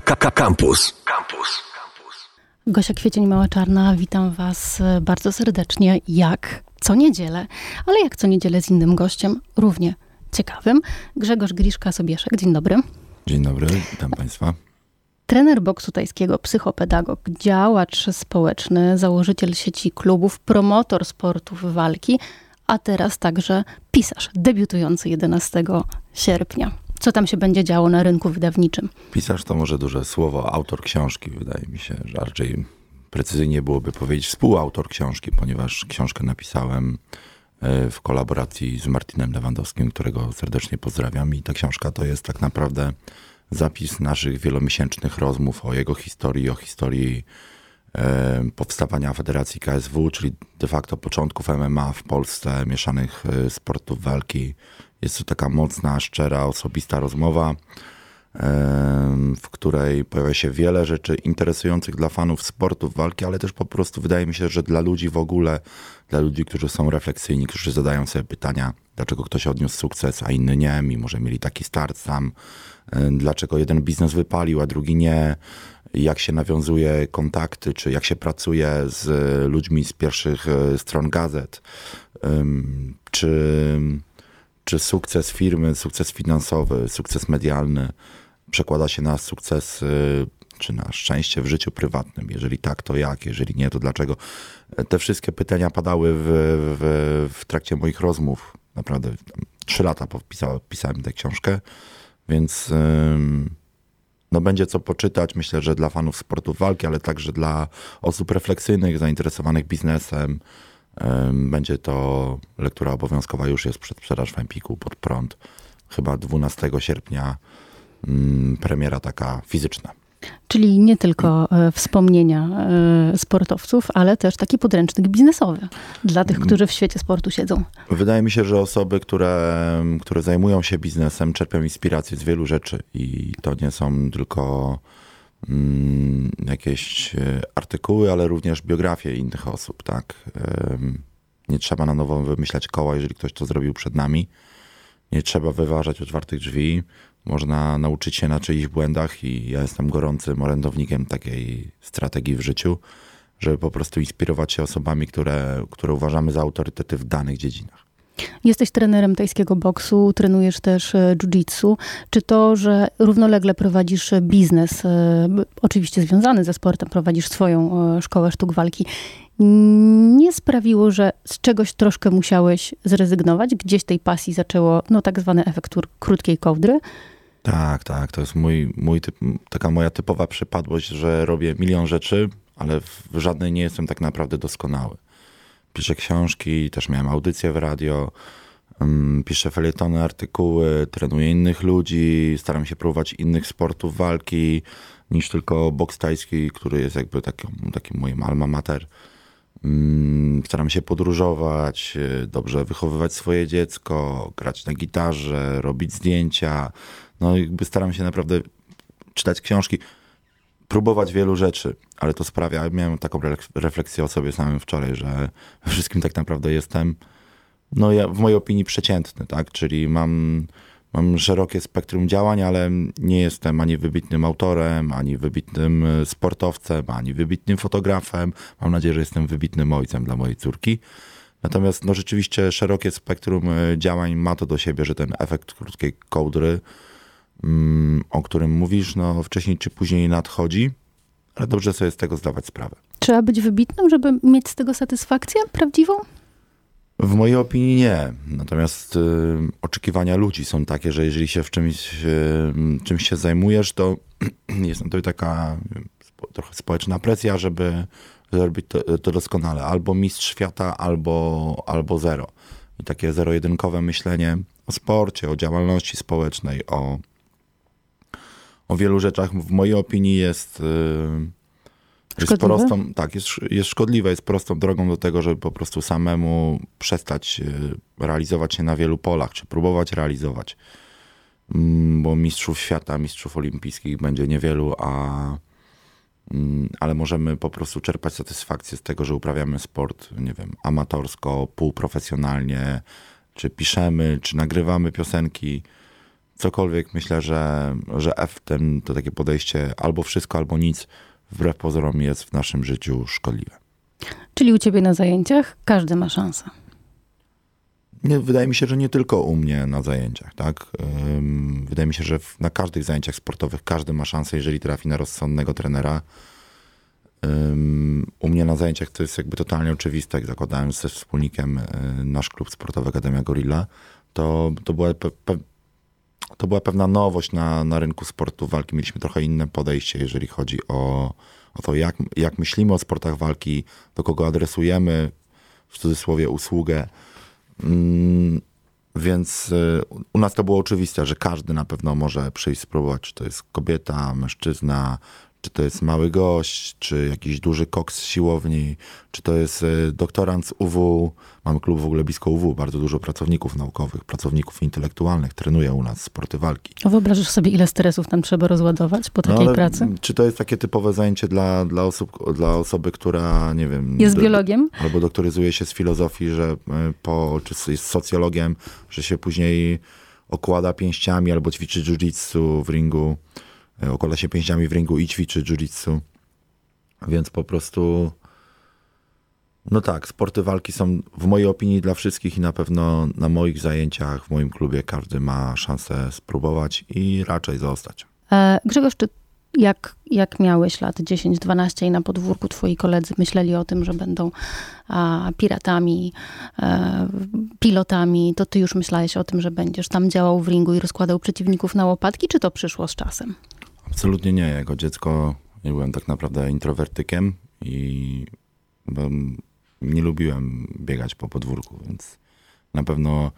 Campus. Campus. Gosia Kwiecień, Mała Czarna, witam Was bardzo serdecznie, jak co niedzielę, ale jak co niedzielę z innym gościem, równie ciekawym. Grzegorz Griszka-Sobieszek, dzień dobry. Dzień dobry, witam Państwa. Trener boksu tajskiego, psychopedagog, działacz społeczny, założyciel sieci klubów, promotor sportów walki, a teraz także pisarz, debiutujący 11 sierpnia. Co tam się będzie działo na rynku wydawniczym? Pisarz to może duże słowo, autor książki, wydaje mi się, że raczej precyzyjnie byłoby powiedzieć współautor książki, ponieważ książkę napisałem e, w kolaboracji z Martinem Lewandowskim, którego serdecznie pozdrawiam. I ta książka to jest tak naprawdę zapis naszych wielomiesięcznych rozmów o jego historii, o historii e, powstawania Federacji KSW, czyli de facto początków MMA w Polsce, mieszanych e, sportów walki. Jest to taka mocna, szczera, osobista rozmowa, w której pojawia się wiele rzeczy interesujących dla fanów sportów walki, ale też po prostu wydaje mi się, że dla ludzi w ogóle, dla ludzi, którzy są refleksyjni, którzy zadają sobie pytania, dlaczego ktoś odniósł sukces, a inny nie, mimo że mieli taki start sam, dlaczego jeden biznes wypalił, a drugi nie, jak się nawiązuje kontakty, czy jak się pracuje z ludźmi z pierwszych e, stron gazet, czy, czy sukces firmy, sukces finansowy, sukces medialny przekłada się na sukces czy na szczęście w życiu prywatnym? Jeżeli tak, to jak? Jeżeli nie, to dlaczego? Te wszystkie pytania padały w, w, w trakcie moich rozmów. Naprawdę trzy lata pisałem, pisałem tę książkę, więc no będzie co poczytać. Myślę, że dla fanów sportu walki, ale także dla osób refleksyjnych, zainteresowanych biznesem. Będzie to lektura obowiązkowa, już jest przed sprzedaż w Empiku pod prąd. Chyba 12 sierpnia premiera taka fizyczna. Czyli nie tylko e, wspomnienia e, sportowców, ale też taki podręcznik biznesowy dla tych, którzy w świecie sportu siedzą. Wydaje mi się, że osoby, które, które zajmują się biznesem, czerpią inspirację z wielu rzeczy i to nie są tylko mm, jakieś e, artykuły, ale również biografie innych osób, tak? Nie trzeba na nowo wymyślać koła, jeżeli ktoś to zrobił przed nami. Nie trzeba wyważać otwartych drzwi można nauczyć się na czyichś błędach i ja jestem gorącym orędownikiem takiej strategii w życiu, żeby po prostu inspirować się osobami, które, które uważamy za autorytety w danych dziedzinach. Jesteś trenerem tajskiego boksu, trenujesz też e, jiu-jitsu. Czy to, że równolegle prowadzisz biznes, e, oczywiście związany ze sportem, prowadzisz swoją e, szkołę sztuk walki, nie sprawiło, że z czegoś troszkę musiałeś zrezygnować? Gdzieś tej pasji zaczęło, no tak zwany efekt krótkiej kołdry? Tak, tak. To jest mój, mój typ, taka moja typowa przypadłość, że robię milion rzeczy, ale w żadnej nie jestem tak naprawdę doskonały. Piszę książki, też miałem audycję w radio, um, piszę felietony, artykuły, trenuję innych ludzi, staram się próbować innych sportów walki niż tylko boks tajski, który jest jakby takim, takim moim alma mater. Um, staram się podróżować, dobrze wychowywać swoje dziecko, grać na gitarze, robić zdjęcia, no jakby staram się naprawdę czytać książki, próbować wielu rzeczy, ale to sprawia, miałem taką refleksję o sobie samym wczoraj, że wszystkim tak naprawdę jestem, no ja w mojej opinii przeciętny, tak, czyli mam, mam szerokie spektrum działań, ale nie jestem ani wybitnym autorem, ani wybitnym e, sportowcem, ani wybitnym fotografem. Mam nadzieję, że jestem wybitnym ojcem dla mojej córki. Natomiast no rzeczywiście szerokie spektrum e, działań ma to do siebie, że ten efekt krótkiej kołdry o którym mówisz, no wcześniej czy później nadchodzi, ale dobrze sobie z tego zdawać sprawę. Trzeba być wybitnym, żeby mieć z tego satysfakcję prawdziwą? W mojej opinii nie. Natomiast y, oczekiwania ludzi są takie, że jeżeli się w czymś, y, czymś się zajmujesz, to jest to taka trochę społeczna presja, żeby zrobić to, to doskonale. Albo mistrz świata, albo, albo zero. I takie zero-jedynkowe myślenie o sporcie, o działalności społecznej, o o wielu rzeczach w mojej opinii jest, y, jest prostą, tak, jest, jest szkodliwe, jest prostą drogą do tego, żeby po prostu samemu przestać y, realizować się na wielu polach, czy próbować realizować. Mm, bo mistrzów świata, mistrzów olimpijskich będzie niewielu, a mm, ale możemy po prostu czerpać satysfakcję z tego, że uprawiamy sport, nie wiem, amatorsko, półprofesjonalnie, czy piszemy, czy nagrywamy piosenki cokolwiek, myślę, że, że F ten, to takie podejście albo wszystko, albo nic, wbrew pozorom jest w naszym życiu szkodliwe. Czyli u ciebie na zajęciach każdy ma szansę. Nie, wydaje mi się, że nie tylko u mnie na zajęciach, tak? Ym, wydaje mi się, że w, na każdych zajęciach sportowych każdy ma szansę, jeżeli trafi na rozsądnego trenera. Ym, u mnie na zajęciach to jest jakby totalnie oczywiste, jak zakładałem ze wspólnikiem y, nasz klub sportowy Akademia Gorilla, to, to, była, pe, pe, to była pewna nowość na, na rynku sportu walki. Mieliśmy trochę inne podejście, jeżeli chodzi o, o to, jak, jak myślimy o sportach walki, do kogo adresujemy w cudzysłowie usługę. Mm, więc y, u nas to było oczywiste, że każdy na pewno może przyjść spróbować, czy to jest kobieta, mężczyzna, czy to jest mały gość, czy jakiś duży koks z siłowni, czy to jest y, doktorant z UW. Mamy klub w ogóle blisko UW, bardzo dużo pracowników naukowych, pracowników intelektualnych trenuje u nas sporty walki. A wyobrażasz sobie, ile stresów tam trzeba rozładować po No, takiej ale pracy? Czy to jest takie typowe zajęcie dla, dla, osób, dla osoby, która, nie wiem... Jest do- biologiem? albo doktoryzuje się z filozofii, że e, po, czy jest socjologiem, że się później okłada pięściami albo ćwiczy jiu-jitsu w ringu, e, okłada się pięściami w ringu i ćwiczy jiu-jitsu. Więc po prostu, no tak, sporty walki są w mojej opinii dla wszystkich i na pewno na moich zajęciach, w moim klubie każdy ma szansę spróbować i raczej zostać. E, Grzegorz, czy jak, jak miałeś lat 10-12 i na podwórku twoi koledzy myśleli o tym, że będą a, piratami, e, pilotami, to ty już myślałeś o tym, że będziesz tam działał w ringu i rozkładał przeciwników na łopatki, czy to przyszło z czasem? Absolutnie nie. Jako dziecko nie byłem tak naprawdę introwertykiem i nie lubiłem biegać po podwórku, więc na pewno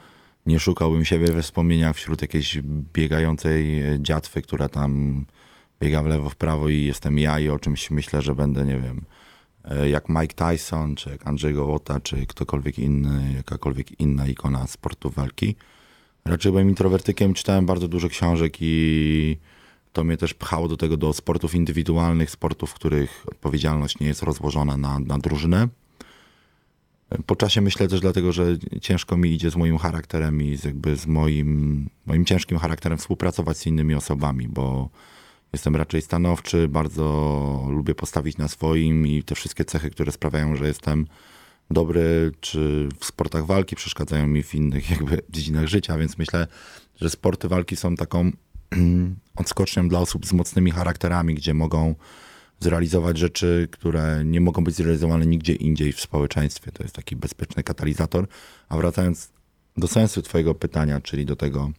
nie szukałbym siebie we wspomnieniach wśród jakiejś biegającej dziatwy, która tam biega w lewo, w prawo i jestem ja i o czymś myślę, że będę, nie wiem, e, jak Mike Tyson, czy jak Andrzej Gołota, czy ktokolwiek inny, jakakolwiek inna ikona sportu walki. Raczej byłem introwertykiem, czytałem bardzo dużo książek i to mnie też pchało do tego, do sportów indywidualnych, sportów, w których odpowiedzialność nie jest rozłożona na, na drużynę. Po czasie myślę też dlatego, że ciężko mi idzie z moim charakterem i z jakby z moim, moim ciężkim charakterem współpracować z innymi osobami, bo jestem raczej stanowczy, bardzo lubię postawić na swoim i te wszystkie cechy, które sprawiają, że jestem dobry, czy w sportach walki przeszkadzają mi w innych jakby dziedzinach życia, więc myślę, że sporty walki są taką odskocznią dla osób z mocnymi charakterami, gdzie mogą zrealizować rzeczy, które nie mogą być zrealizowane nigdzie indziej w społeczeństwie. To jest taki bezpieczny katalizator. A wracając do sensu twojego pytania, czyli do tego,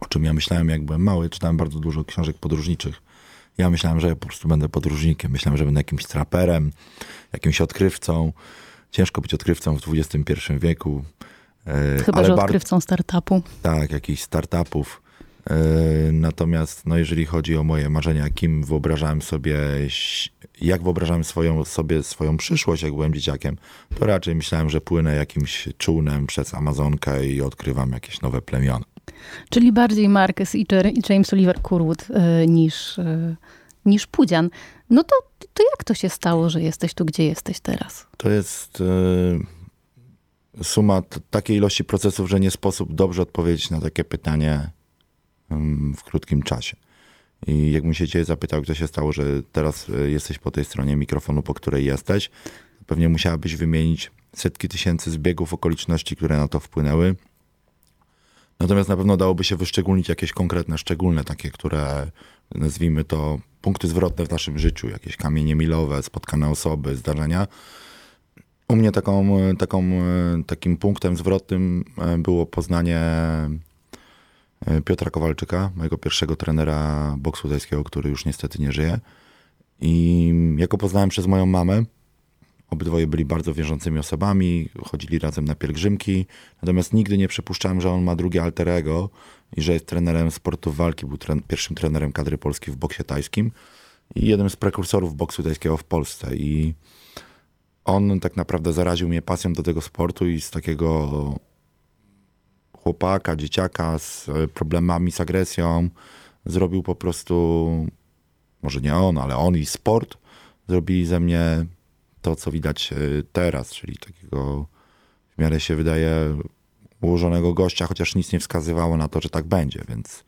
o czym ja myślałem jak byłem mały, czytałem bardzo dużo książek podróżniczych. Ja myślałem, że ja po prostu będę podróżnikiem. Myślałem, że będę jakimś traperem, jakimś odkrywcą. Ciężko być odkrywcą w XXI wieku. E, Chyba, ale że odkrywcą startupu. tak, jakichś startupów. Yy, Natomiast no, jeżeli chodzi o moje marzenia, kim wyobrażałem sobie, jak wyobrażałem swoją, sobie swoją przyszłość, jak byłem dzieciakiem, to raczej myślałem, że płynę jakimś czółnem przez Amazonkę i odkrywam jakieś nowe plemiona. Czyli bardziej Marcus i James Oliver Curwood y, niż, y, niż Pudzian. No to, to jak to się stało, że jesteś tu, gdzie jesteś teraz? To jest suma takiej ilości procesów, że nie sposób dobrze odpowiedzieć na takie pytanie w krótkim czasie. I jakbym się ciebie zapytał, to się stało, że teraz y, jesteś po tej stronie mikrofonu, po której jesteś, pewnie musiałabyś wymienić setki tysięcy zbiegów okoliczności, które na to wpłynęły. Natomiast na pewno dałoby się wyszczególnić jakieś konkretne, szczególne, takie, które nazwijmy to punkty zwrotne w naszym życiu, jakieś kamienie milowe, spotkane osoby, zdarzenia. U mnie taką, taką, takim punktem zwrotnym e, było poznanie e, Piotra Kowalczyka, mojego pierwszego trenera boksu tajskiego, który już niestety nie żyje. I jako poznałem przez moją mamę, obydwoje byli bardzo wierzącymi osobami, chodzili razem na pielgrzymki, natomiast nigdy nie przypuszczałem, że on ma drugie alter ego i że jest trenerem sportów walki, był tren- pierwszym trenerem kadry Polski w boksie tajskim i jednym z prekursorów boksu tajskiego w Polsce. I on tak naprawdę zaraził mnie pasją do tego sportu i z takiego chłopaka, dzieciaka z e, problemami, z agresją. Zrobił po prostu, może nie on, ale on i sport. Zrobili ze mnie to, co widać e, teraz, czyli takiego w miarę się wydaje ułożonego gościa, chociaż nic nie wskazywało na to, że tak będzie, więc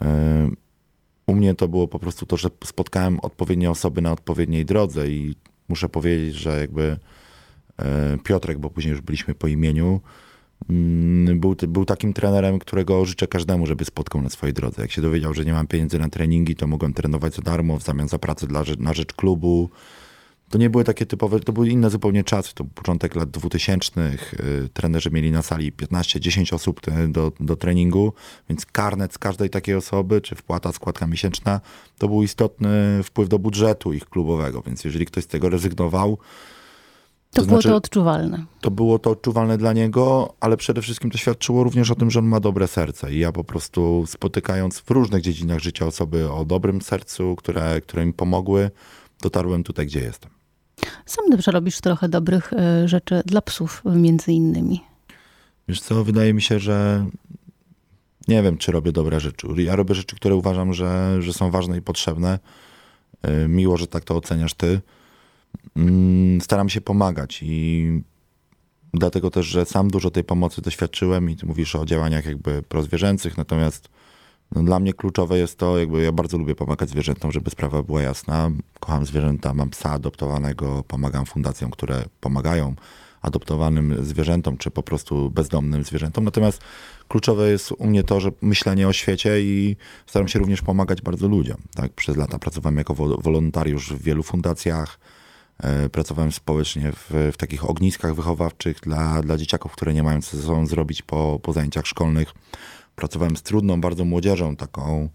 yy, u mnie to było po prostu to, że spotkałem odpowiednie osoby na odpowiedniej drodze i muszę powiedzieć, że jakby yy, Piotrek, bo później już byliśmy po imieniu, był, był takim trenerem, którego życzę każdemu, żeby spotkał na swojej drodze. Jak się dowiedział, że nie mam pieniędzy na treningi, to mogłem trenować za darmo w zamian za pracę dla, na rzecz klubu to nie były takie typowe, to były inne zupełnie czasy. To był początek lat 2000. Y, trenerzy mieli na sali 15-10 osób do, do treningu, więc karnet z każdej takiej osoby, czy wpłata, składka miesięczna, to był istotny wpływ do budżetu ich klubowego. Więc jeżeli ktoś z tego rezygnował, to, to było znaczy, to odczuwalne. To było to odczuwalne dla niego, ale przede wszystkim to świadczyło również o tym, że on ma dobre serce. I ja po prostu spotykając w różnych dziedzinach życia osoby o dobrym sercu, które, które mi pomogły, dotarłem tutaj, gdzie jestem. Sam dobrze robisz trochę dobrych e, rzeczy dla psów, między innymi. Wiesz co, wydaje mi się, że nie wiem, czy robię dobre rzeczy. Ja robię rzeczy, które uważam, że, że są ważne i potrzebne. E, miło, że tak to oceniasz ty. Mm, staram się pomagać i dlatego też, że sam dużo tej pomocy doświadczyłem i ty mówisz o działaniach jakby prozwierzęcych, natomiast no, dla mnie kluczowe jest to, jakby ja bardzo lubię pomagać zwierzętom, żeby sprawa była jasna. Kocham zwierzęta, mam psa adoptowanego, pomagam fundacjom, które pomagają adoptowanym zwierzętom, czy po prostu bezdomnym zwierzętom. Natomiast kluczowe jest u mnie to, że myślenie o świecie i staram się również pomagać bardzo ludziom. Tak? Przez lata pracowałem jako wolontariusz w wielu fundacjach, pracowałem społecznie w, w, takich ogniskach wychowawczych dla, dla dzieciaków, które nie mają co ze sobą zrobić po, po zajęciach szkolnych pracowałem z trudną bardzo młodzieżą, taką,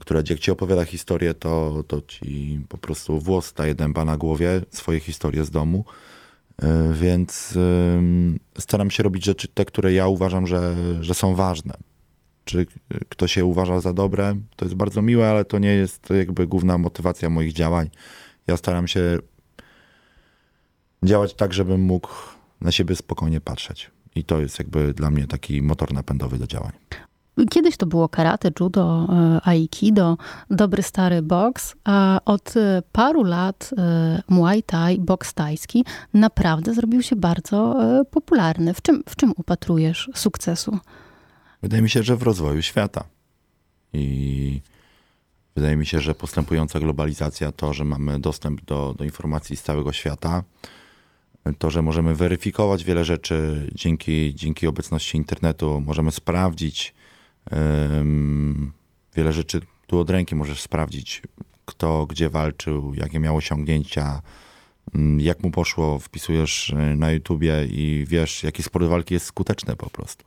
która jak ci opowiada historię, to, to ci po prostu włos staje dęba na głowie, swoje historie z domu. E, więc staram się robić rzeczy te, które ja uważam, że, że są ważne. Czy ktoś się uważa za dobre, to jest bardzo miłe, ale to nie jest jakby główna motywacja moich działań. Ja staram się działać tak, żebym mógł na siebie spokojnie patrzeć. I to jest jakby dla mnie taki motor napędowy do działań. Kiedyś to było karate, judo, e, aikido, dobry stary boks, a od e, paru lat e, muay thai, boks tajski naprawdę zrobił się bardzo popularny. W czym, w czym upatrujesz sukcesu? Wydaje mi się, że w rozwoju świata. I wydaje mi się, że postępująca globalizacja, to, że mamy dostęp do, do informacji z całego świata, to, że możemy weryfikować wiele rzeczy dzięki, dzięki obecności internetu, możemy sprawdzić um, wiele rzeczy tu od ręki, możesz sprawdzić, kto gdzie walczył, jakie miał osiągnięcia, um, jak mu poszło, wpisujesz na YouTubie i wiesz, jaki sport walki jest skuteczny po prostu.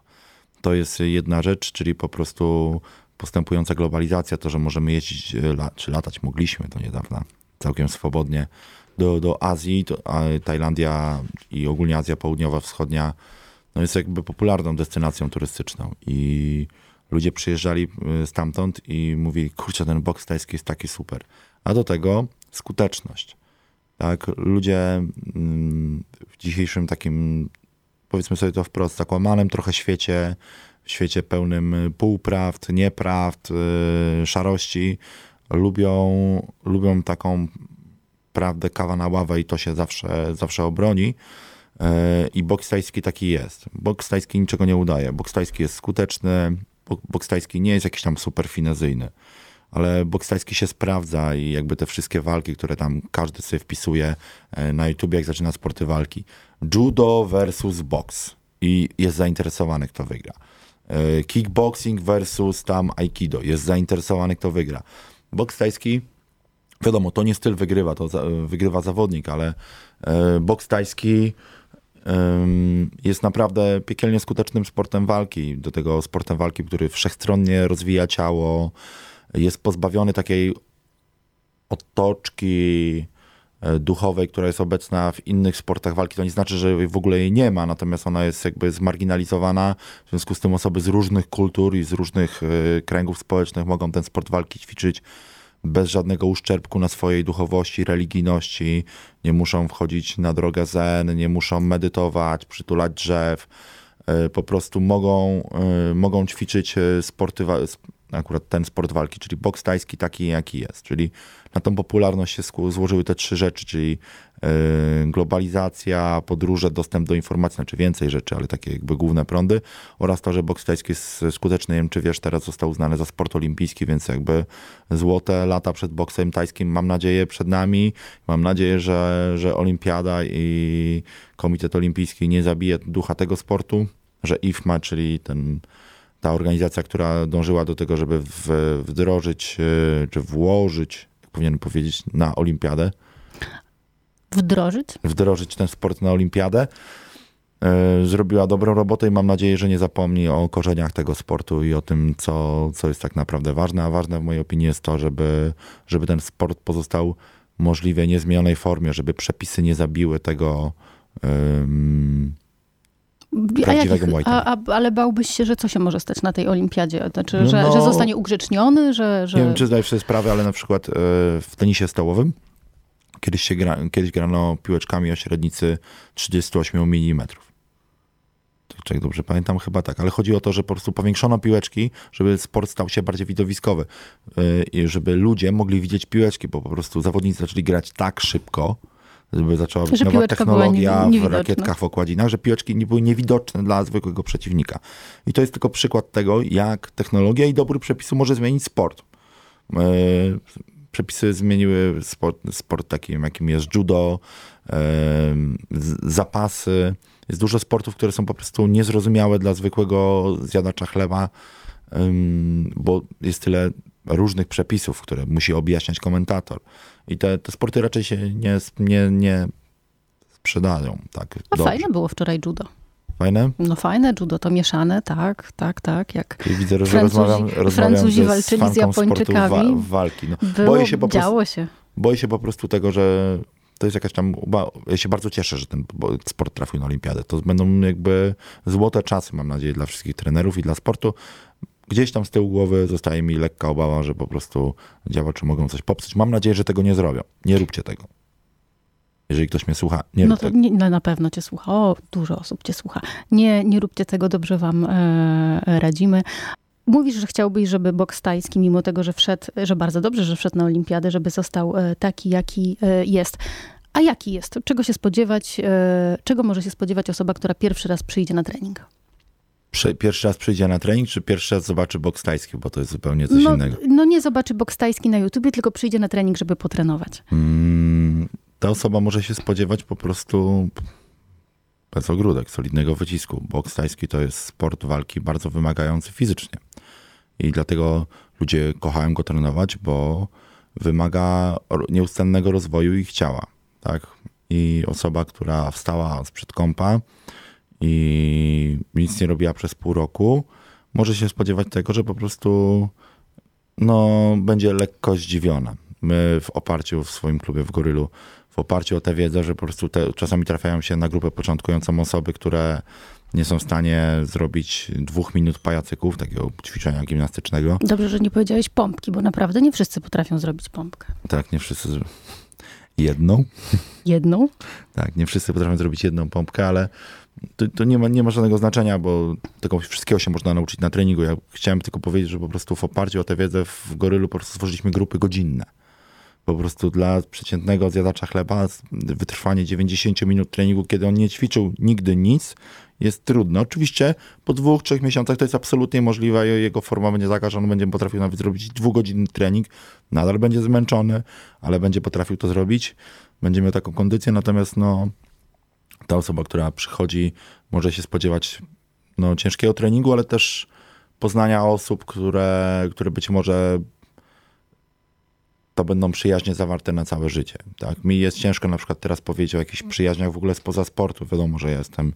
To jest jedna rzecz, czyli po prostu postępująca globalizacja, to, że możemy jeździć, e, czy latać mogliśmy do niedawna całkiem swobodnie do, do Azji, to, Tajlandia i ogólnie Azja Południowa, Wschodnia, no jest jakby popularną destynacją turystyczną i ludzie przyjeżdżali y, stamtąd i mówili, kurczę, ten boks tajski jest taki super. A do tego skuteczność. Tak, ludzie mm, w dzisiejszym takim, powiedzmy sobie to wprost, zakłamanym trochę świecie, w świecie pełnym półprawd, nieprawd, y, szarości, lubią, lubią taką prawdę kawa na ławę i to się zawsze, zawsze obroni. E, I boks tajski taki jest. Boks tajski niczego nie udaje. Boks tajski jest skuteczny, boks tajski nie jest jakiś tam super finezyjny, ale boks tajski się sprawdza i jakby te wszystkie walki, które tam każdy sobie wpisuje e, na YouTube, jak zaczyna sporty walki. Judo versus box i jest zainteresowany, kto wygra. E, kickboxing versus tam aikido. Jest zainteresowany, kto wygra. Boks tajski Wiadomo, to nie styl wygrywa, to wygrywa zawodnik, ale e, boks tajski jest naprawdę piekielnie skutecznym sportem walki. Do tego sportem walki, który wszechstronnie rozwija ciało, jest pozbawiony takiej otoczki duchowej, która jest obecna w innych sportach walki. To nie znaczy, że w ogóle jej nie ma, natomiast ona jest jakby zmarginalizowana. W związku z tym osoby z różnych kultur i z różnych e, kręgów społecznych mogą ten sport walki ćwiczyć bez żadnego uszczerbku na swojej duchowości, religijności, nie muszą wchodzić na drogę zen, nie muszą medytować, przytulać drzew, e, po prostu mogą, e, mogą ćwiczyć e, sporty, akurat ten sport walki, czyli boks tajski taki, jaki jest. Czyli na tą popularność się złożyły te trzy rzeczy, czyli yy, globalizacja, podróże, dostęp do informacji, znaczy więcej rzeczy, ale takie jakby główne prądy oraz to, że boks tajski jest skuteczny. Nie wiem, czy wiesz, teraz został uznany za sport olimpijski, więc jakby złote lata przed boksem tajskim mam nadzieję przed nami. Mam nadzieję, że, że olimpiada i Komitet Olimpijski nie zabije ducha tego sportu, że IFMA, czyli ten ta organizacja, która dążyła do tego, żeby wdrożyć, e, czy włożyć, jak powinienem powiedzieć, na olimpiadę. Wdrożyć? Wdrożyć ten sport na olimpiadę. E, zrobiła dobrą robotę i mam nadzieję, że nie zapomni o korzeniach tego sportu i o tym, co, co jest tak naprawdę ważne. A ważne w mojej opinii jest to, żeby, żeby ten sport pozostał możliwie niezmienionej formie, żeby przepisy nie zabiły tego, um, prawdziwego Muay Ale bałbyś się, że co się może stać na tej olimpiadzie? Znaczy, no, że, no, że zostanie ugrzeczniony, że, że... Nie wiem, czy zdajesz sobie sprawę, ale na przykład e, w tenisie stołowym kiedyś, się gra, kiedyś grano piłeczkami o średnicy 38 mm. Jak dobrze pamiętam, chyba tak, ale chodzi o to, że po prostu powiększono piłeczki, żeby sport stał się bardziej widowiskowy e, i żeby ludzie mogli widzieć piłeczki, bo po prostu zawodnicy zaczęli grać tak szybko, żeby zaczęła być że nowa technologia nie, w rakietkach, w okładzinach, że piłeczki nie były niewidoczne dla zwykłego przeciwnika. I to jest tylko przykład tego, jak technologia i dobór przepisu może zmienić sport. E, przepisy zmieniły sport, sport takim, jakim jest judo, e, zapasy. Jest dużo sportów, które są po prostu niezrozumiałe dla zwykłego zjadacza chleba, bo jest tyle różnych przepisów, które musi objaśniać komentator. I te, te sporty raczej się nie, nie, nie sprzedają tak A dobrze. fajne było wczoraj judo. Fajne? No fajne judo, to mieszane, tak, tak, tak. Jak I widzę, że Francuzi, rozmawiam, rozmawiam Francuzi walczyli z Japończykami. Wa walki. No. Było, boję się po działo prostu, się. Boję się po prostu tego, że to jest jakaś tam, ja się bardzo cieszę, że ten sport trafił na olimpiadę. To będą jakby złote czasy, mam nadzieję, dla wszystkich trenerów i dla sportu gdzieś tam z tyłu głowy zostaje mi lekka obawa, że po prostu działacze mogą coś popsuć. Mam nadzieję, że tego nie zrobią. Nie róbcie tego. Jeżeli ktoś mnie słucha, nie No to nie, no na pewno cię słucha. O, dużo osób cię słucha. Nie, nie róbcie tego, dobrze wam e, radzimy. Mówisz, że chciałbyś, żeby boks tajski, mimo tego, że wszedł, że bardzo dobrze, że wszedł na olimpiadę, żeby został e, taki, jaki e, jest. A jaki jest? Czego się spodziewać? E, czego może się spodziewać osoba, która pierwszy raz przyjdzie na trening? Pierwszy raz przyjdzie na trening, czy pierwszy raz zobaczy boks tajski, bo to jest zupełnie coś no, innego? No nie zobaczy boks tajski na YouTubie, tylko przyjdzie na trening, żeby potrenować. Hmm, ta osoba może się spodziewać po prostu bez ogródek, solidnego wycisku. Boks tajski to jest sport walki bardzo wymagający fizycznie. I dlatego ludzie kochają go trenować, bo wymaga nieustannego rozwoju ich ciała. Tak? I osoba, która wstała sprzed kąpa, i nic nie robiła przez pół roku, może się spodziewać tego, że po prostu no, będzie lekko zdziwiona. My w oparciu w swoim klubie w Gorylu, w oparciu o tę wiedzę, że po prostu te, czasami trafiają się na grupę początkującą osoby, które nie są w stanie zrobić dwóch minut pajacyków, takiego ćwiczenia gimnastycznego. Dobrze, że nie powiedziałeś pompki, bo naprawdę nie wszyscy potrafią zrobić pompkę. Tak, nie wszyscy. Jedną? Jedną? tak, nie wszyscy potrafią zrobić jedną pompkę, ale to, to, nie, ma, nie ma żadnego znaczenia, bo tego wszystkiego się można nauczyć na treningu. Ja chciałem tylko powiedzieć, że po prostu w oparciu o tę wiedzę w Gorylu po prostu stworzyliśmy grupy godzinne. Po prostu dla przeciętnego zjadacza chleba wytrwanie 90 minut treningu, kiedy on nie ćwiczył nigdy nic, jest trudne. Oczywiście po dwóch, trzech miesiącach to jest absolutnie możliwe. Jego forma będzie taka, że on będzie potrafił nawet zrobić dwugodzinny trening. Nadal będzie zmęczony, ale będzie potrafił to zrobić. Będzie miał taką kondycję, natomiast no, ta osoba, która przychodzi, może się spodziewać no, ciężkiego treningu, ale też poznania osób, które, które być może to będą przyjaźnie zawarte na całe życie. Tak? Mi jest ciężko na przykład teraz powiedzieć o jakichś przyjaźniach w ogóle spoza sportu. Wiadomo, że ja jestem,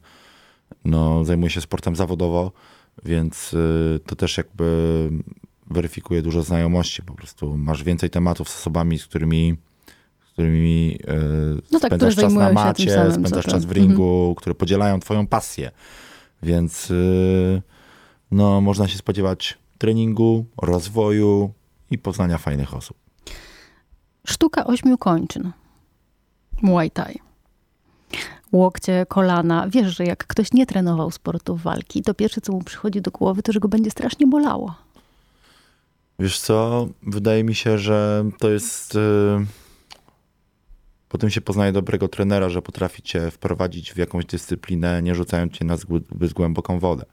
no, zajmuję się sportem zawodowo, więc y, to też jakby weryfikuje dużo znajomości. Po prostu masz więcej tematów z osobami, z którymi którymi e, no tak, spędzasz czas na macie, samym, spędzasz czas w ringu, mhm. które podzielają twoją pasję. Więc e, no, można się spodziewać treningu, rozwoju i poznania fajnych osób. Sztuka ośmiu kończyn. Muay Thai. Łokcie, kolana. Wiesz, że jak ktoś nie trenował sportów walki, to pierwsze, co mu przychodzi do głowy, to, że go będzie strasznie bolało. Wiesz co, wydaje mi się, że to jest... Yy... Potem się poznaje dobrego trenera, że potrafi cię wprowadzić w jakąś dyscyplinę, nie rzucając cię na zbyt głęboką wodę.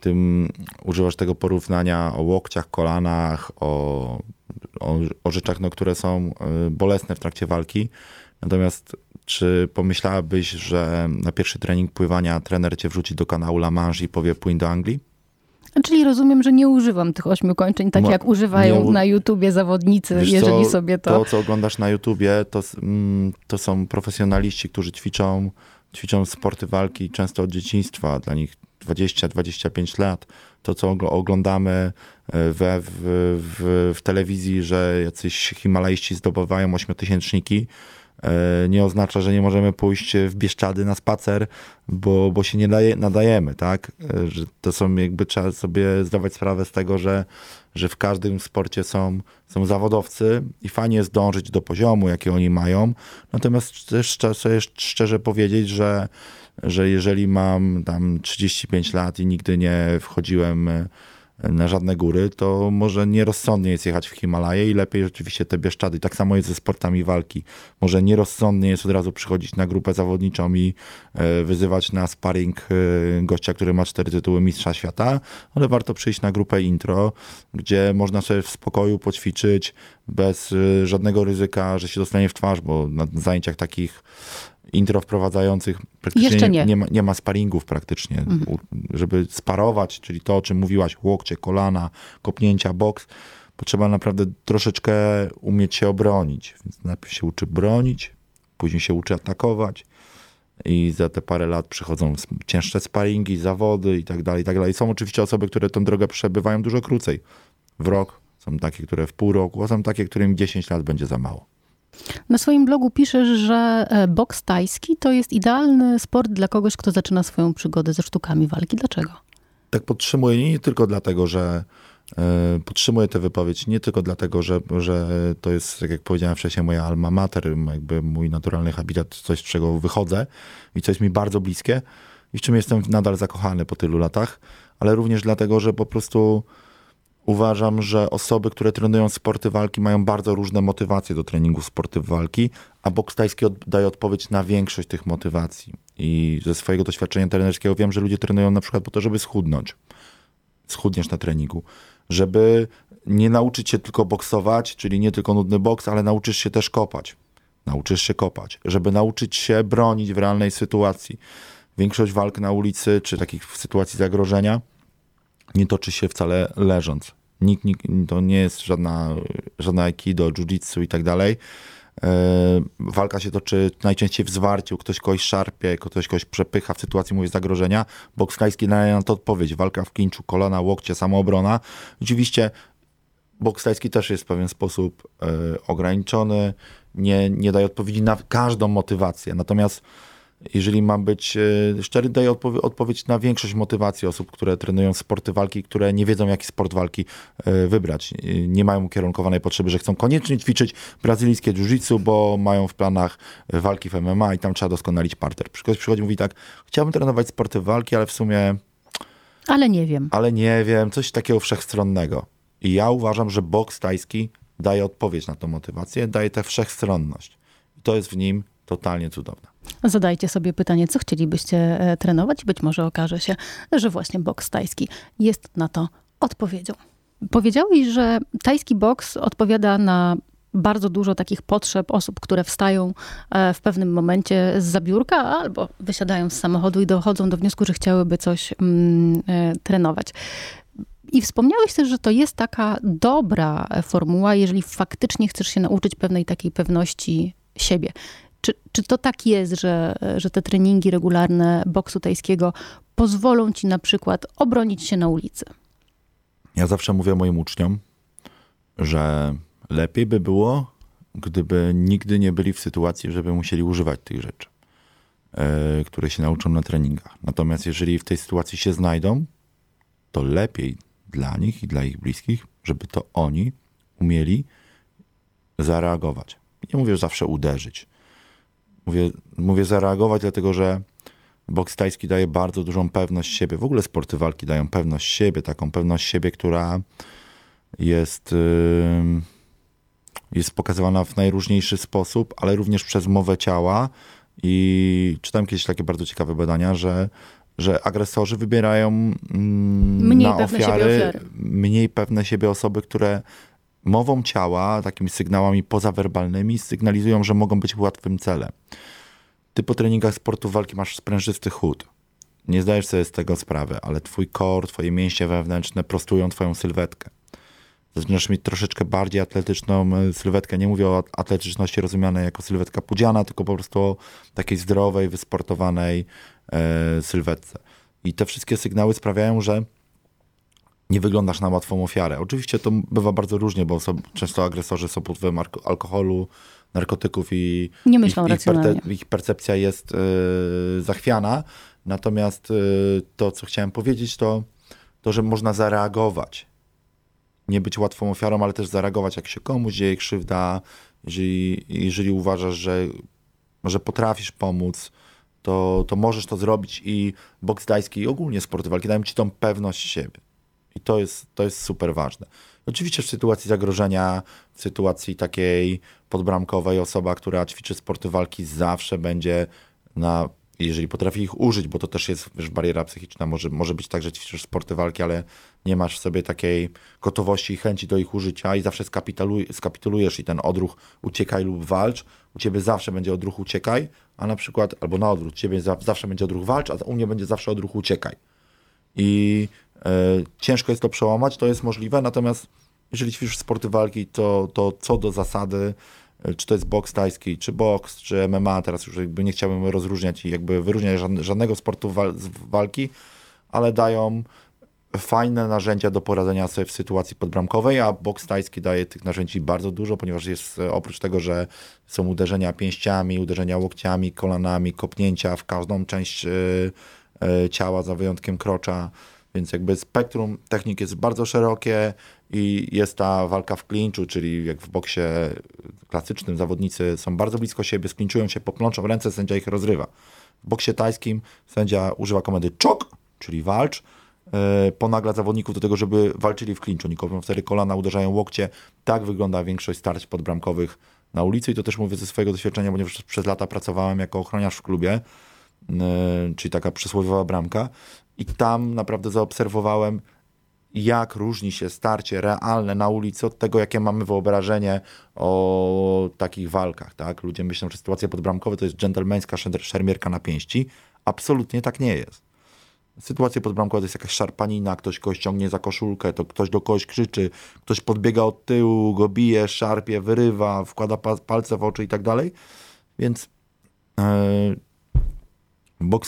Tym używasz tego porównania o łokciach, kolanach, o, o, o rzeczach, no, które są y, bolesne w trakcie walki. Natomiast czy pomyślałabyś, że na pierwszy trening pływania trener cię wrzuci do kanału La Manche i powie płyń do Anglii? Czyli rozumiem, że nie używam tych ośmiu kończeń, tak jak używają nie, na YouTubie zawodnicy, jeżeli co, sobie to... To, co oglądasz na YouTubie, to, mm, to są profesjonaliści, którzy ćwiczą, ćwiczą sporty walki często od dzieciństwa. Dla nich 20-25 lat. To, co oglądamy e, we, w, w, w telewizji, że jacyś Himalaiści zdobywają ośmiotysięczniki, nie oznacza, że nie możemy pójść w Bieszczady na spacer, bo, bo się nie daje, nadajemy, tak? E, że to są jakby, trzeba sobie zdawać sprawę z tego, że, że w każdym sporcie są, są zawodowcy i fajnie jest dążyć do poziomu, jaki oni mają. Natomiast też trzeba sobie szczerze powiedzieć, że, że jeżeli mam tam 35 lat i nigdy nie wchodziłem na żadne góry, to może nierozsądnie jest jechać w Himalaje i lepiej rzeczywiście te Bieszczady. Tak samo jest ze sportami walki. Może nierozsądnie jest od razu przychodzić na grupę zawodniczą i e, wyzywać na sparring e, gościa, który ma cztery tytuły mistrza świata, ale warto przyjść na grupę intro, gdzie można sobie w spokoju poćwiczyć bez e, żadnego ryzyka, że się dostanie w twarz, bo na zajęciach takich intro wprowadzających praktycznie Jeszcze nie. Nie, ma, nie ma sparingów praktycznie, mhm. żeby sparować, czyli to, o czym mówiłaś, łokcie, kolana, kopnięcia, boks, potrzeba naprawdę troszeczkę umieć się obronić. Więc najpierw się uczy bronić, później się uczy atakować i za te parę lat przychodzą cięższe sparingi, zawody i tak dalej, i tak dalej. Są oczywiście osoby, które tę drogę przebywają dużo krócej. W rok, są takie, które w pół roku, a są takie, którym 10 lat będzie za mało. Na swoim blogu piszesz, że e, boks tajski to jest idealny sport dla kogoś, kto zaczyna swoją przygodę ze sztukami walki. Dlaczego? Tak podtrzymuję nie tylko dlatego, że e, podtrzymuję tę wypowiedź nie tylko dlatego, że, że to jest, tak jak powiedziałem wcześniej, moja alma mater, jakby mój naturalny habitat, coś z czego wychodzę i co jest mi bardzo bliskie i w czym jestem nadal zakochany po tylu latach, ale również dlatego, że po prostu uważam, że osoby, które trenują sporty walki, mają bardzo różne motywacje do treningu sporty walki, a boks tajski daje odpowiedź na większość tych motywacji. I ze swojego doświadczenia trenerskiego wiem, że ludzie trenują na przykład po to, żeby schudnąć. Schudniesz na treningu. Żeby nie nauczyć się tylko boksować, czyli nie tylko nudny boks, ale nauczysz się też kopać. Nauczysz się kopać. Żeby nauczyć się bronić w realnej sytuacji. Większość walk na ulicy, czy takich sytuacji zagrożenia, nie toczy się wcale leżąc. Nikt, nikt, to nie jest żadna, żadna aikido, jiu-jitsu i tak dalej. E, walka się toczy najczęściej w zwarciu, ktoś kogoś szarpie, ktoś kogoś przepycha w sytuacji mówię, zagrożenia. Boks tajski daje na to odpowiedź. Walka w klinczu, kolana, łokcie, samoobrona. Oczywiście boks tajski też jest w pewien sposób e, ograniczony, nie, nie daje odpowiedzi na każdą motywację. Natomiast jeżeli mam być e, szczery, daję odpowie odpowiedź na większość motywacji osób, które trenują sporty walki, które nie wiedzą, jaki sport walki e, wybrać. Nie mają ukierunkowanej potrzeby, że chcą koniecznie ćwiczyć brazylijskie jiu-jitsu, bo mają w planach walki w MMA i tam trzeba doskonalić parter. Ktoś przychodzi i mówi tak, chciałbym trenować sporty walki, ale w sumie... Ale nie wiem. Ale nie wiem, coś takiego wszechstronnego. I ja uważam, że boks tajski daje odpowiedź na tą motywację, daje tę wszechstronność. I to jest w nim totalnie cudowne. Zadajcie sobie pytanie, co chcielibyście e, trenować być może okaże się, że właśnie boks tajski jest na to odpowiedzią. Powiedziałeś, że tajski boks odpowiada na bardzo dużo takich potrzeb osób, które wstają e, w pewnym momencie z zabiórka albo wysiadają z samochodu i dochodzą do wniosku, że chciałyby coś mm, e, trenować. I wspomniałeś też, że to jest taka dobra formuła, jeżeli faktycznie chcesz się nauczyć pewnej takiej pewności siebie. Czy, czy to tak jest, że, że te treningi regularne boksu tajskiego pozwolą ci na przykład obronić się na ulicy? Ja zawsze mówię moim uczniom, że lepiej by było, gdyby nigdy nie byli w sytuacji, żeby musieli używać tych rzeczy, yy, które się nauczą na treningach. Natomiast jeżeli w tej sytuacji się znajdą, to lepiej dla nich i dla ich bliskich, żeby to oni umieli zareagować. Nie mówię, że zawsze uderzyć, Mówię, mówię zareagować, dlatego że boks tajski daje bardzo dużą pewność siebie. W ogóle sporty walki dają pewność siebie, taką pewność siebie, która jest, ym, jest pokazywana w najróżniejszy sposób, ale również przez mowę ciała. I czytałem kiedyś takie bardzo ciekawe badania, że, że agresorzy wybierają mm, Mniej na ofiary, ofiary. mniej pewne siebie osoby, które mową ciała, takimi sygnałami pozawerbalnymi sygnalizują, że mogą być łatwym celem. Ty po treningach sportu walki masz sprężysty chód. Nie zdajesz sobie z tego sprawy, ale twój core, twoje mięśnie wewnętrzne prostują twoją sylwetkę. Zaczynasz mieć troszeczkę bardziej atletyczną e, sylwetkę. Nie mówię o atletyczności rozumianej jako sylwetka pudziana, tylko po prostu o takiej zdrowej, wysportowanej e, sylwetce. I te wszystkie sygnały sprawiają, że nie wyglądasz na łatwą ofiarę. Oczywiście to bywa bardzo różnie, bo są, często agresorzy są pod wpływem alko- alkoholu, narkotyków i Nie myślą ich, ich, racjonalnie. ich percepcja jest e, zachwiana. Natomiast e, to, co chciałem powiedzieć, to, to, że można zareagować. Nie być łatwą ofiarą, ale też zareagować, jak się komuś dzieje krzywda. Jeżeli, jeżeli uważasz, że, że potrafisz pomóc, to, to możesz to zrobić i boks tajski i ogólnie sporty walki dają ci tą pewność siebie. I to jest, to jest super ważne. Oczywiście w sytuacji zagrożenia, w sytuacji takiej podbramkowej osoba, która ćwiczy sporty walki zawsze będzie na, jeżeli potrafi ich użyć, bo to też jest wiesz, bariera psychiczna, może, może być tak, że ćwiczysz sporty walki, ale nie masz w sobie takiej gotowości i chęci do ich użycia i zawsze skapituluj, skapitulujesz i ten odruch uciekaj lub walcz, u ciebie zawsze będzie odruch uciekaj, a na przykład, albo na odwrót, u ciebie za, zawsze będzie odruch walcz, a u mnie będzie zawsze odruch uciekaj. I ciężko jest to przełamać, to jest możliwe, natomiast jeżeli ćwiczysz sporty walki, to, to co do zasady, e, czy to jest boks tajski, czy boks, czy MMA, teraz już jakby nie chciałbym rozróżniać i jakby wyróżniać żadne- żadnego sportu walki, ale dają fajne narzędzia do poradzenia sobie w sytuacji podbramkowej, a boks tajski daje tych narzędzi bardzo dużo, ponieważ jest e, oprócz tego, że są uderzenia pięściami, uderzenia łokciami, kolanami, kopnięcia w każdą część e, e, ciała, za wyjątkiem krocza, więc jakby spektrum technik jest bardzo szerokie i jest ta walka w klinczu, czyli jak w boksie klasycznym zawodnicy są bardzo blisko siebie, sklinczują się, poplączą ręce, sędzia ich rozrywa. W boksie tajskim sędzia używa komendy czok, czyli walcz, e, ponagla zawodników do tego, żeby walczyli w klinczu. Oni kopią wtedy kolana, uderzają łokcie. Tak wygląda większość starć podbramkowych na ulicy i to też mówię ze swojego doświadczenia, ponieważ przez lata pracowałem jako ochroniarz w klubie, e, czyli taka przysłowiowa bramka i tam naprawdę zaobserwowałem jak różni się starcie realne na ulicy od tego, jakie mamy wyobrażenie o takich walkach. Tak? Ludzie myślą, że sytuacja podbramkowa to jest dżentelmeńska szer- szermierka na pięści. Absolutnie tak nie jest. Sytuacja podbramkowa to jest jakaś szarpanina, ktoś kogoś ciągnie za koszulkę, to ktoś do kogoś krzyczy, ktoś podbiega od tyłu, go bije, szarpie, wyrywa, wkłada pa- palce w oczy i tak dalej. Więc e,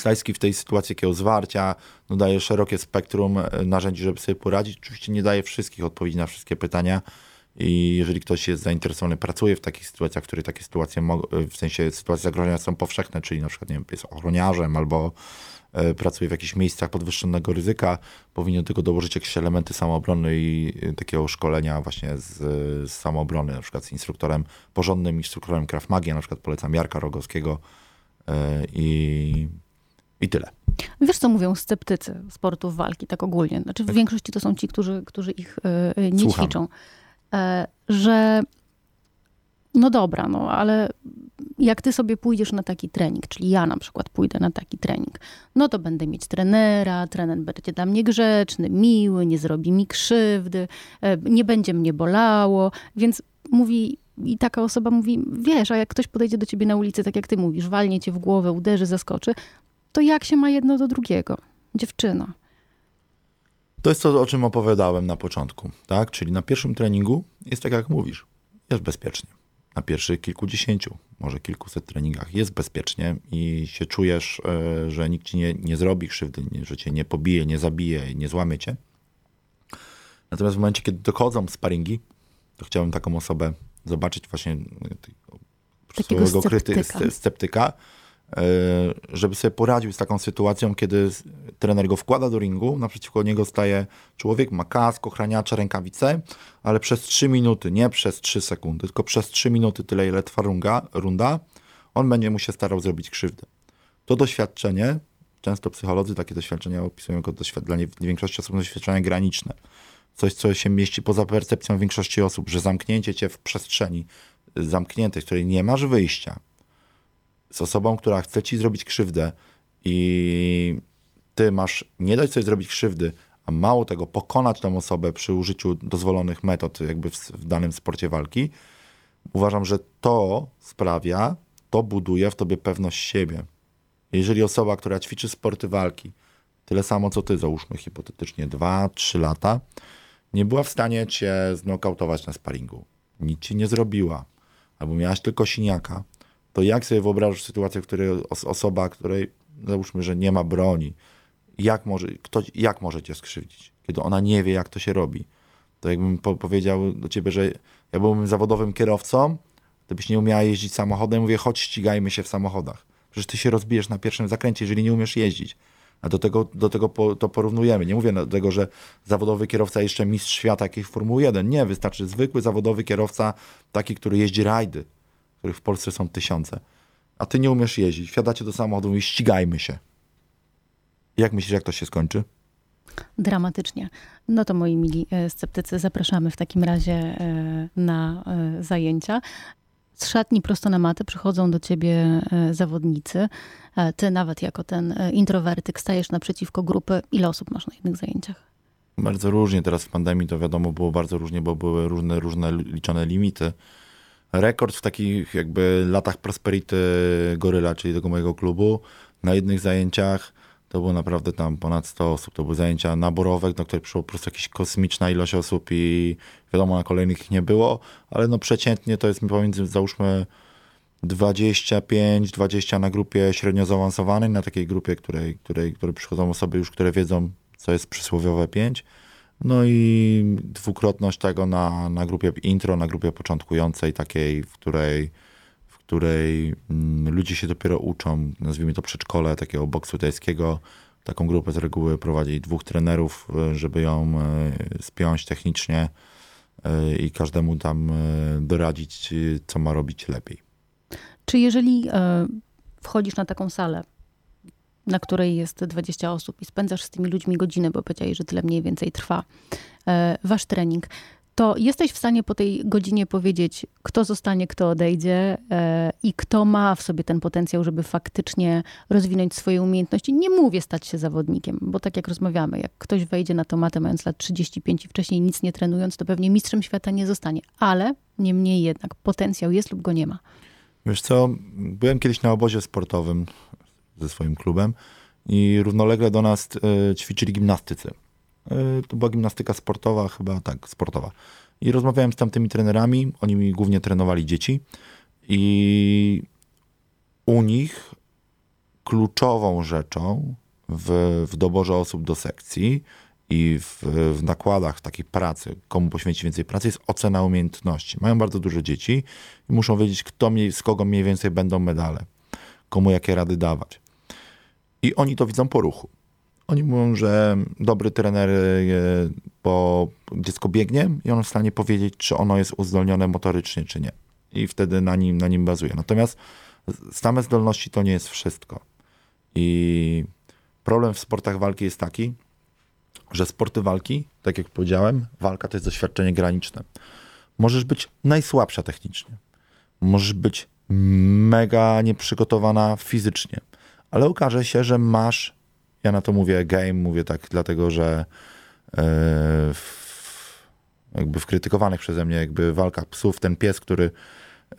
Tajski w tej sytuacji takiego zwarcia no daje szerokie spektrum e, narzędzi, żeby sobie poradzić. Oczywiście nie daje wszystkich odpowiedzi na wszystkie pytania i jeżeli ktoś jest zainteresowany, pracuje w takich sytuacjach, w których takie sytuacje, mo- w sensie sytuacje zagrożenia są powszechne, czyli na przykład nie wiem, jest ochroniarzem albo e, pracuje w jakichś miejscach podwyższonego ryzyka, powinien tylko dołożyć jakieś elementy samoobrony i e, takiego szkolenia właśnie z, z samoobrony, na przykład z instruktorem, porządnym instruktorem Krav Magia, na przykład polecam Jarka Rogowskiego e, i, i tyle. Wiesz, co mówią sceptycy sportów walki, tak ogólnie? Znaczy, w większości to są ci, którzy, którzy ich e, e, nie Słucham. ćwiczą. E, że no dobra, no ale jak ty sobie pójdziesz na taki trening, czyli ja na przykład pójdę na taki trening, no to będę mieć trenera, trener będzie dla mnie grzeczny, miły, nie zrobi mi krzywdy, e, nie będzie mnie bolało, więc mówi i taka osoba mówi, wiesz, a jak ktoś podejdzie do ciebie na ulicy, tak jak ty mówisz, walnie cię w głowę, uderzy, zaskoczy, to jak się ma jedno do drugiego? Dziewczyna. To jest to, o czym opowiadałem na początku, tak? Czyli na pierwszym treningu jest tak, jak mówisz, jest bezpiecznie. Na pierwszych kilkudziesięciu, może kilkuset treningach jest bezpiecznie i się czujesz, e, że nikt ci nie, nie zrobi krzywdy, że cię nie pobije, nie zabije, nie złamie cię. Natomiast w momencie, kiedy dochodzą sparingi, to chciałbym taką osobę zobaczyć właśnie tego przysłowiowego kryty- sceptyka. sce- sceptyka, e, żeby sobie poradził z taką sytuacją, kiedy trener go wkłada do ringu, naprzeciwko niego staje człowiek, ma kask, ochraniacze, rękawice, ale przez 3 minuty, nie przez 3 sekundy, tylko przez 3 minuty, tyle ile trwa runga, runda, on będzie mu się starał zrobić krzywdę. To doświadczenie, często psycholodzy takie doświadczenia opisują jako doświad- dla większości osób doświadczenia graniczne. Coś, co się mieści poza percepcją większości osób, że zamknięcie cię w przestrzeni zamkniętej, z której nie masz wyjścia, z osobą, która chce ci zrobić krzywdę i ty masz nie dać sobie zrobić krzywdy, a mało tego, pokonać tą osobę przy użyciu dozwolonych metod jakby w, w danym sporcie walki, uważam, że to sprawia, to buduje w tobie pewność siebie. Jeżeli osoba, która ćwiczy sporty walki, tyle samo co ty, załóżmy hipotetycznie 2-3 lata, nie była w stanie cię znokautować na sparingu, nic ci nie zrobiła, albo miałaś tylko siniaka, to jak sobie wyobrażasz sytuację, w której osoba, której załóżmy, że nie ma broni, jak może, ktoś, jak może cię skrzywdzić, kiedy ona nie wie, jak to się robi. To jakbym po powiedział do ciebie, że ja byłbym zawodowym kierowcą, gdybyś nie umiała jeździć samochodem, mówię, chodź ścigajmy się w samochodach. Przecież ty się rozbijesz na pierwszym zakręcie, jeżeli nie umiesz jeździć. A do tego, do tego po, to porównujemy. Nie mówię do tego, że zawodowy kierowca jeszcze mistrz świata jakiej Formuły 1. Nie, wystarczy zwykły zawodowy kierowca, taki, który jeździ rajdy, których w Polsce są tysiące. A ty nie umiesz jeździć. Wsiadacie do samochodu i ścigajmy się. Jak myślisz, jak to się skończy? Dramatycznie. No to moi mili e, sceptycy, zapraszamy w takim razie e, na e, zajęcia. Z szatni prosto na matę przychodzą do ciebie zawodnicy. Ty nawet jako ten introwertyk stajesz naprzeciwko grupy. Ile osób masz na jednych zajęciach? Bardzo różnie. Teraz w pandemii to wiadomo było bardzo różnie, bo były różne, różne liczone limity. Rekord w takich jakby latach prosperity Goryla, czyli tego mojego klubu, na jednych zajęciach to było naprawdę tam ponad 100 osób. To były zajęcia naborowe, na które przyszło po prostu jakaś kosmiczna ilość osób i wiadomo, na kolejnych nie było, ale no przeciętnie to jest pomiędzy, załóżmy, 25-20 na grupie średnio zaawansowanej, na takiej grupie, której, której, które przychodzą osoby już, które wiedzą, co jest przysłowiowe 5. No i dwukrotność tego na, na grupie intro, na grupie początkującej, takiej, w której której mm, ludzie się dopiero uczą, nazwijmy to przedszkole takiego boksu tajskiego. Taką grupę z reguły prowadzi dwóch trenerów, e, żeby ją e, spiąć technicznie e, i każdemu tam doradzić, co ma robić lepiej. Czy jeżeli wchodzisz na taką salę, na której jest 20 osób i spędzasz z tymi ludźmi godzinę, bo powiedziałeś, że tyle mniej więcej trwa wasz trening, to jesteś w stanie po tej godzinie powiedzieć, kto zostanie, kto odejdzie e, i kto ma w sobie ten potencjał, żeby faktycznie rozwinąć swoje umiejętności. Nie mówię stać się zawodnikiem, bo tak jak rozmawiamy, jak ktoś wejdzie na tomatę mając lat 35 i wcześniej nic nie trenując, to pewnie mistrzem świata nie zostanie. Ale niemniej jednak potencjał jest lub go nie ma. Wiesz co, byłem kiedyś na obozie sportowym ze swoim klubem i równolegle do nas e, ćwiczyli gimnastycy. E, to była gimnastyka sportowa, chyba tak, sportowa. I rozmawiałem z tamtymi trenerami, oni mi głównie trenowali dzieci i u nich kluczową rzeczą w, w doborze osób do sekcji i w, w, nakładach takiej pracy, komu poświęcić więcej pracy, jest ocena umiejętności. Mają bardzo dużo dzieci i muszą wiedzieć, kto mniej, z kogo mniej więcej będą medale, komu jakie rady dawać. I oni to widzą po ruchu. Oni mówią, że dobry trener, bo dziecko biegnie i on w stanie powiedzieć, czy ono jest uzdolnione motorycznie, czy nie. I wtedy na nim, na nim bazuje. Natomiast same zdolności to nie jest wszystko. I problem w sportach walki jest taki, że sporty walki, tak jak powiedziałem, walka to jest doświadczenie graniczne. Możesz być najsłabsza technicznie. Możesz być mega nieprzygotowana fizycznie, ale okaże się, że masz ja na to mówię game, mówię tak dlatego, że e, w, jakby w krytykowanych przeze mnie jakby walkach psów, ten pies, który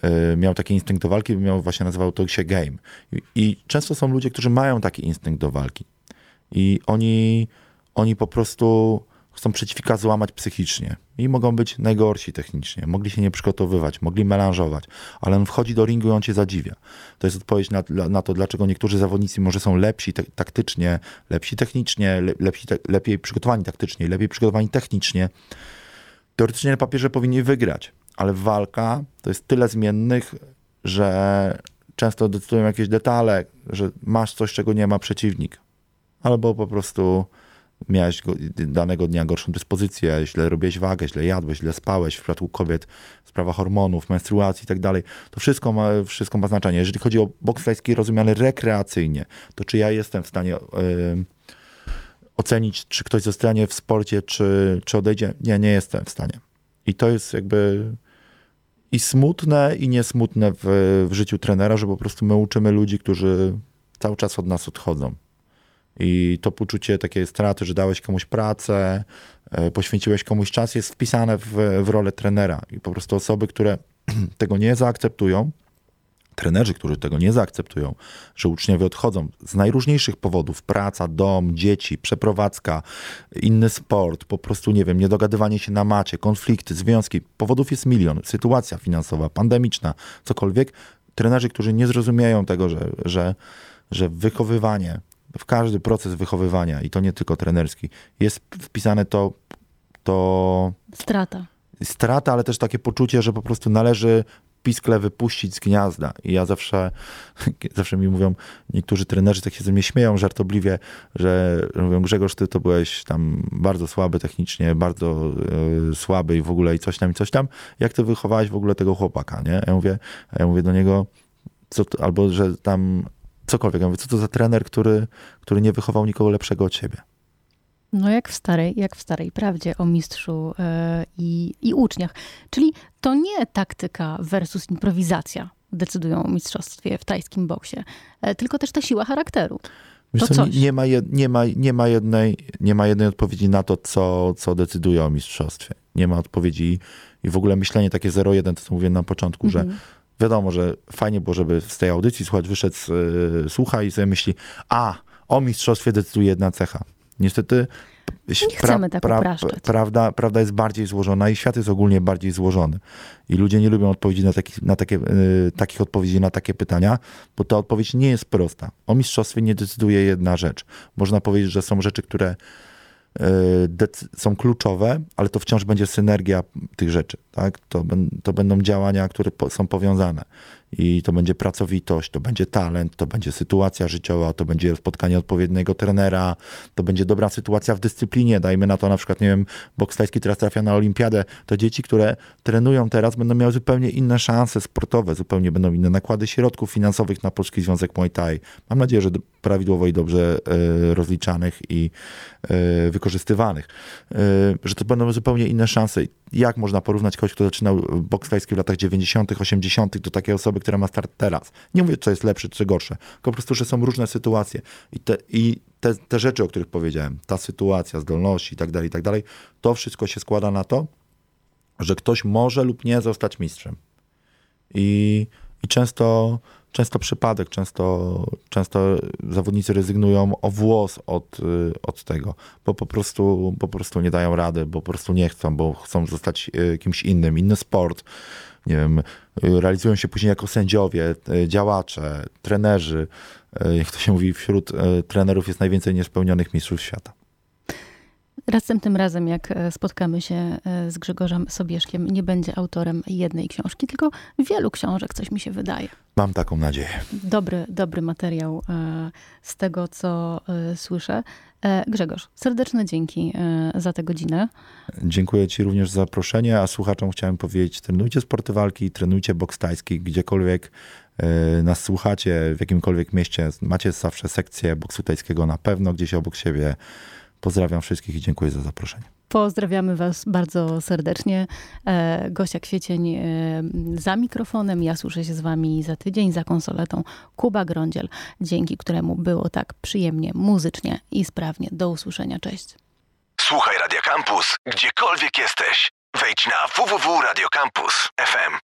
e, miał taki instynkt do walki, miał właśnie nazywał to się game. I, I, często są ludzie, którzy mają taki instynkt do walki. I oni, oni po prostu chcą przeciwnika złamać psychicznie i mogą być najgorsi technicznie. Mogli się nie przygotowywać, mogli melanżować, ale on wchodzi do ringu i on cię zadziwia. To jest odpowiedź na, na to, dlaczego niektórzy zawodnicy może są lepsi te, taktycznie, lepsi technicznie, lepsi, te, lepiej przygotowani taktycznie, lepiej przygotowani technicznie. Teoretycznie na papierze powinni wygrać, ale walka to jest tyle zmiennych, że często decydują jakieś detale, że masz coś, czego nie ma przeciwnik. Albo po prostu miałeś danego dnia gorszą dyspozycję, źle robiłeś wagę, źle jadłeś, źle spałeś, w przypadku kobiet sprawa hormonów, menstruacji i tak dalej, to wszystko ma, wszystko ma znaczenie. Jeżeli chodzi o boks tajski rozumiany rekreacyjnie, to czy ja jestem w stanie yy, ocenić, czy ktoś zostanie w sporcie, czy, czy odejdzie. Nie, nie jestem w stanie. I to jest jakby i smutne, i niesmutne w, w życiu trenera, że po prostu my uczymy ludzi, którzy cały czas od nas odchodzą. I to poczucie takiej straty, że dałeś komuś pracę, e, poświęciłeś komuś czas, jest wpisane w, w rolę trenera. I po prostu osoby, które tego nie zaakceptują, trenerzy, którzy tego nie zaakceptują, że uczniowie odchodzą z najróżniejszych powodów, praca, dom, dzieci, przeprowadzka, inny sport, po prostu, nie wiem, niedogadywanie się na macie, konflikty, związki, powodów jest milion, sytuacja finansowa, pandemiczna, cokolwiek, trenerzy, którzy nie zrozumieją tego, że, że, że wychowywanie, w każdy proces wychowywania, i to nie tylko trenerski, jest wpisane to, to Strata. strata, ale też takie poczucie, że po prostu należy piskle wypuścić z gniazda. I ja zawsze, zawsze mi mówią, niektórzy trenerzy tak się ze mnie śmieją żartobliwie, że mówią, Grzegorz, ty to byłeś tam bardzo słaby technicznie, bardzo y, słaby i w ogóle i coś tam, i coś tam. Jak ty wychowałeś w ogóle tego chłopaka, nie? Ja mówię, ja mówię do niego, co albo że tam cokolwiek. Ja mówię, co to za trener, który, który nie wychował nikogo lepszego od siebie. No jak w starej, jak w starej prawdzie o mistrzu e, i, i uczniach. Czyli to nie taktyka versus improwizacja decydują o mistrzostwie w tajskim boksie, e, tylko też ta siła charakteru. Wiesz To co, coś. Nie, ma jed, nie, ma, nie, ma jednej, nie ma jednej odpowiedzi na to, co, co decyduje o mistrzostwie. Nie ma odpowiedzi i w ogóle myślenie takie 0-1, to co mówiłem na początku, że Mhm. Wiadomo, że fajnie było, żeby z tej audycji słuchacz wyszedł, z, y, słucha i sobie myśli, a, o mistrzostwie decyduje jedna cecha. Niestety Nie chcemy tak upraszczać. prawda, prawda jest bardziej złożona i świat jest ogólnie bardziej złożony. I ludzie nie lubią odpowiedzi na, taki, na takie, y, takich odpowiedzi na takie pytania, bo ta odpowiedź nie jest prosta. O mistrzostwie nie decyduje jedna rzecz. Można powiedzieć, że są rzeczy, które są kluczowe, ale to wciąż będzie synergia tych rzeczy. Tak? To, to będą działania, które po- są powiązane. I to będzie pracowitość, to będzie talent, to będzie sytuacja życiowa, to będzie spotkanie odpowiedniego trenera, to będzie dobra sytuacja w dyscyplinie. Dajmy na to na przykład, nie wiem, boks tajski teraz trafia na olimpiadę. To dzieci, które trenują teraz, będą miały zupełnie inne szanse sportowe, zupełnie będą inne nakłady środków finansowych na Polski Związek Muay Thai. Mam nadzieję, że prawidłowo i dobrze e, rozliczanych i e, wykorzystywanych. E, że to będą zupełnie inne szanse. Jak można porównać kogoś, kto zaczynał boks w latach 90., 80., do takiej osoby, która ma start teraz? Nie mówię, co jest lepsze, czy gorsze, tylko po prostu, że są różne sytuacje. I te, i te, te rzeczy, o których powiedziałem, ta sytuacja, zdolności i tak dalej, i tak dalej, to wszystko się składa na to, że ktoś może lub nie zostać mistrzem. I, i często, często przypadek, często, często zawodnicy rezygnują o włos od, y, od tego, bo po prostu, po prostu nie dają rady, bo po prostu nie chcą, bo chcą zostać y, kimś innym, inny sport. Nie wiem, realizują się później jako sędziowie, y, działacze, trenerzy. Y, Jak to się mówi, wśród y, trenerów jest najwięcej niespełnionych mistrzów świata. Następnym razem, jak e, spotkamy się e, z Grzegorzem Sobieszkiem, nie będzie autorem jednej książki, tylko wielu książek, coś mi się wydaje. Mam taką nadzieję. Dobry, dobry materiał e, z tego, co słyszę. Grzegorz, serdeczne dzięki za tę godzinę. Dziękuję Ci również za zaproszenie, a słuchaczom chciałem powiedzieć, trenujcie sporty walki, trenujcie boks tajski, gdziekolwiek nas słuchacie, w jakimkolwiek mieście, macie zawsze sekcję boksu tajskiego na pewno gdzieś obok siebie. Pozdrawiam wszystkich i dziękuję za zaproszenie. Pozdrawiamy Was bardzo serdecznie. E, Gosia Kwiecień e, za mikrofonem. Ja słyszę się z Wami za tydzień za konsoletą. Kuba Grądziel, dzięki któremu było tak przyjemnie, muzycznie i sprawnie. Do usłyszenia. Cześć. Słuchaj Radio Campus, gdziekolwiek jesteś. Wejdź na www.radiocampus.fm.